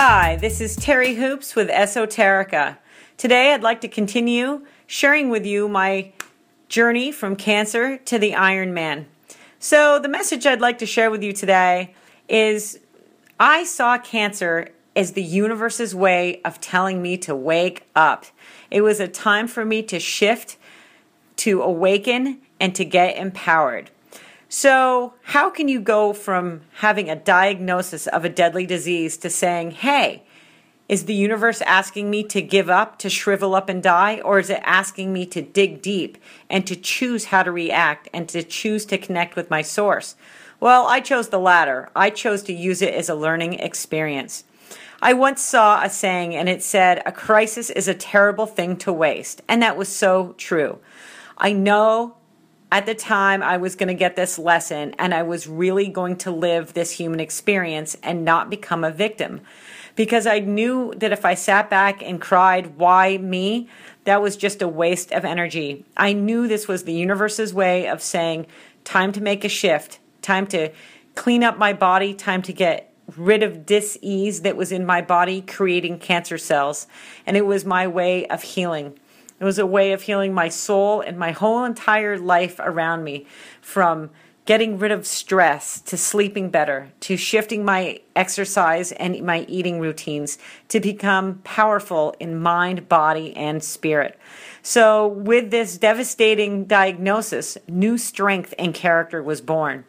Hi, this is Terry Hoops with Esoterica. Today I'd like to continue sharing with you my journey from cancer to the Iron Man. So, the message I'd like to share with you today is I saw cancer as the universe's way of telling me to wake up. It was a time for me to shift, to awaken, and to get empowered. So, how can you go from having a diagnosis of a deadly disease to saying, hey, is the universe asking me to give up, to shrivel up and die, or is it asking me to dig deep and to choose how to react and to choose to connect with my source? Well, I chose the latter. I chose to use it as a learning experience. I once saw a saying and it said, A crisis is a terrible thing to waste. And that was so true. I know at the time I was going to get this lesson and I was really going to live this human experience and not become a victim. Because I knew that if I sat back and cried, why me? That was just a waste of energy. I knew this was the universe's way of saying, time to make a shift, time to clean up my body, time to get rid of dis-ease that was in my body creating cancer cells and it was my way of healing it was a way of healing my soul and my whole entire life around me from getting rid of stress to sleeping better to shifting my exercise and my eating routines to become powerful in mind, body, and spirit. So, with this devastating diagnosis, new strength and character was born.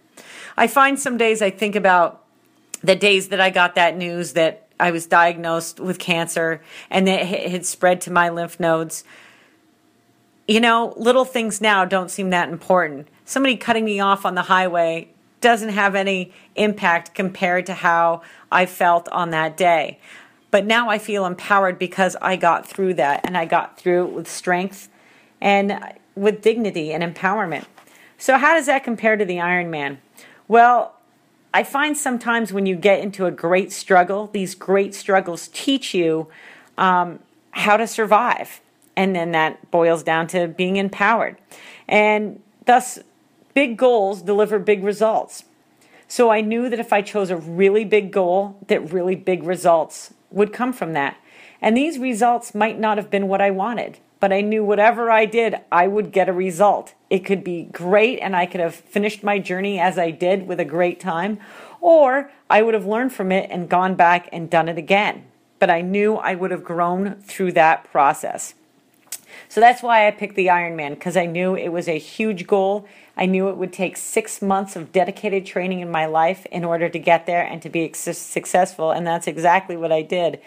I find some days I think about the days that I got that news that I was diagnosed with cancer and that it had spread to my lymph nodes you know, little things now don't seem that important. Somebody cutting me off on the highway doesn't have any impact compared to how I felt on that day. But now I feel empowered because I got through that and I got through it with strength and with dignity and empowerment. So, how does that compare to the Iron Man? Well, I find sometimes when you get into a great struggle, these great struggles teach you um, how to survive and then that boils down to being empowered. And thus, big goals deliver big results. So I knew that if I chose a really big goal, that really big results would come from that. And these results might not have been what I wanted, but I knew whatever I did, I would get a result. It could be great and I could have finished my journey as I did with a great time, or I would have learned from it and gone back and done it again. But I knew I would have grown through that process. So that's why I picked the Ironman because I knew it was a huge goal. I knew it would take six months of dedicated training in my life in order to get there and to be successful. And that's exactly what I did.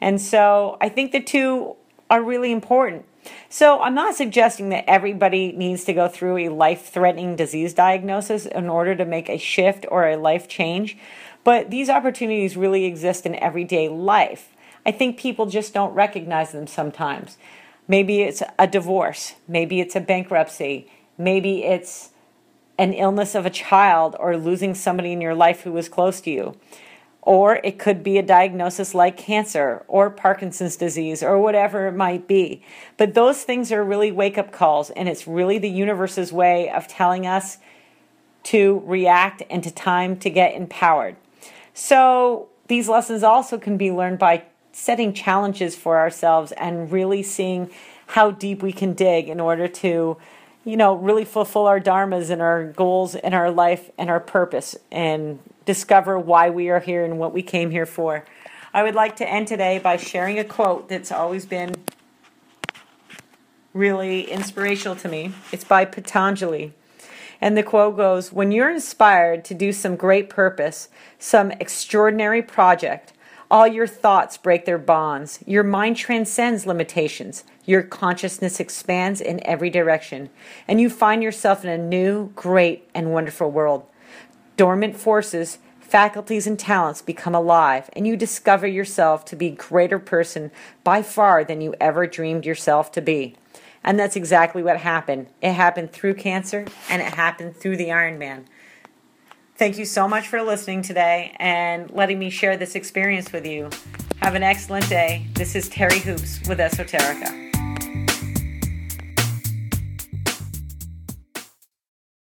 And so I think the two are really important. So I'm not suggesting that everybody needs to go through a life threatening disease diagnosis in order to make a shift or a life change, but these opportunities really exist in everyday life. I think people just don't recognize them sometimes. Maybe it's a divorce. Maybe it's a bankruptcy. Maybe it's an illness of a child or losing somebody in your life who was close to you. Or it could be a diagnosis like cancer or Parkinson's disease or whatever it might be. But those things are really wake up calls, and it's really the universe's way of telling us to react and to time to get empowered. So these lessons also can be learned by setting challenges for ourselves and really seeing how deep we can dig in order to you know really fulfill our dharmas and our goals and our life and our purpose and discover why we are here and what we came here for. I would like to end today by sharing a quote that's always been really inspirational to me. It's by patanjali. And the quote goes When you're inspired to do some great purpose, some extraordinary project, all your thoughts break their bonds. Your mind transcends limitations. Your consciousness expands in every direction. And you find yourself in a new, great, and wonderful world. Dormant forces, faculties, and talents become alive, and you discover yourself to be a greater person by far than you ever dreamed yourself to be. And that's exactly what happened. It happened through cancer, and it happened through the Iron Man. Thank you so much for listening today and letting me share this experience with you. Have an excellent day. This is Terry Hoops with Esoterica.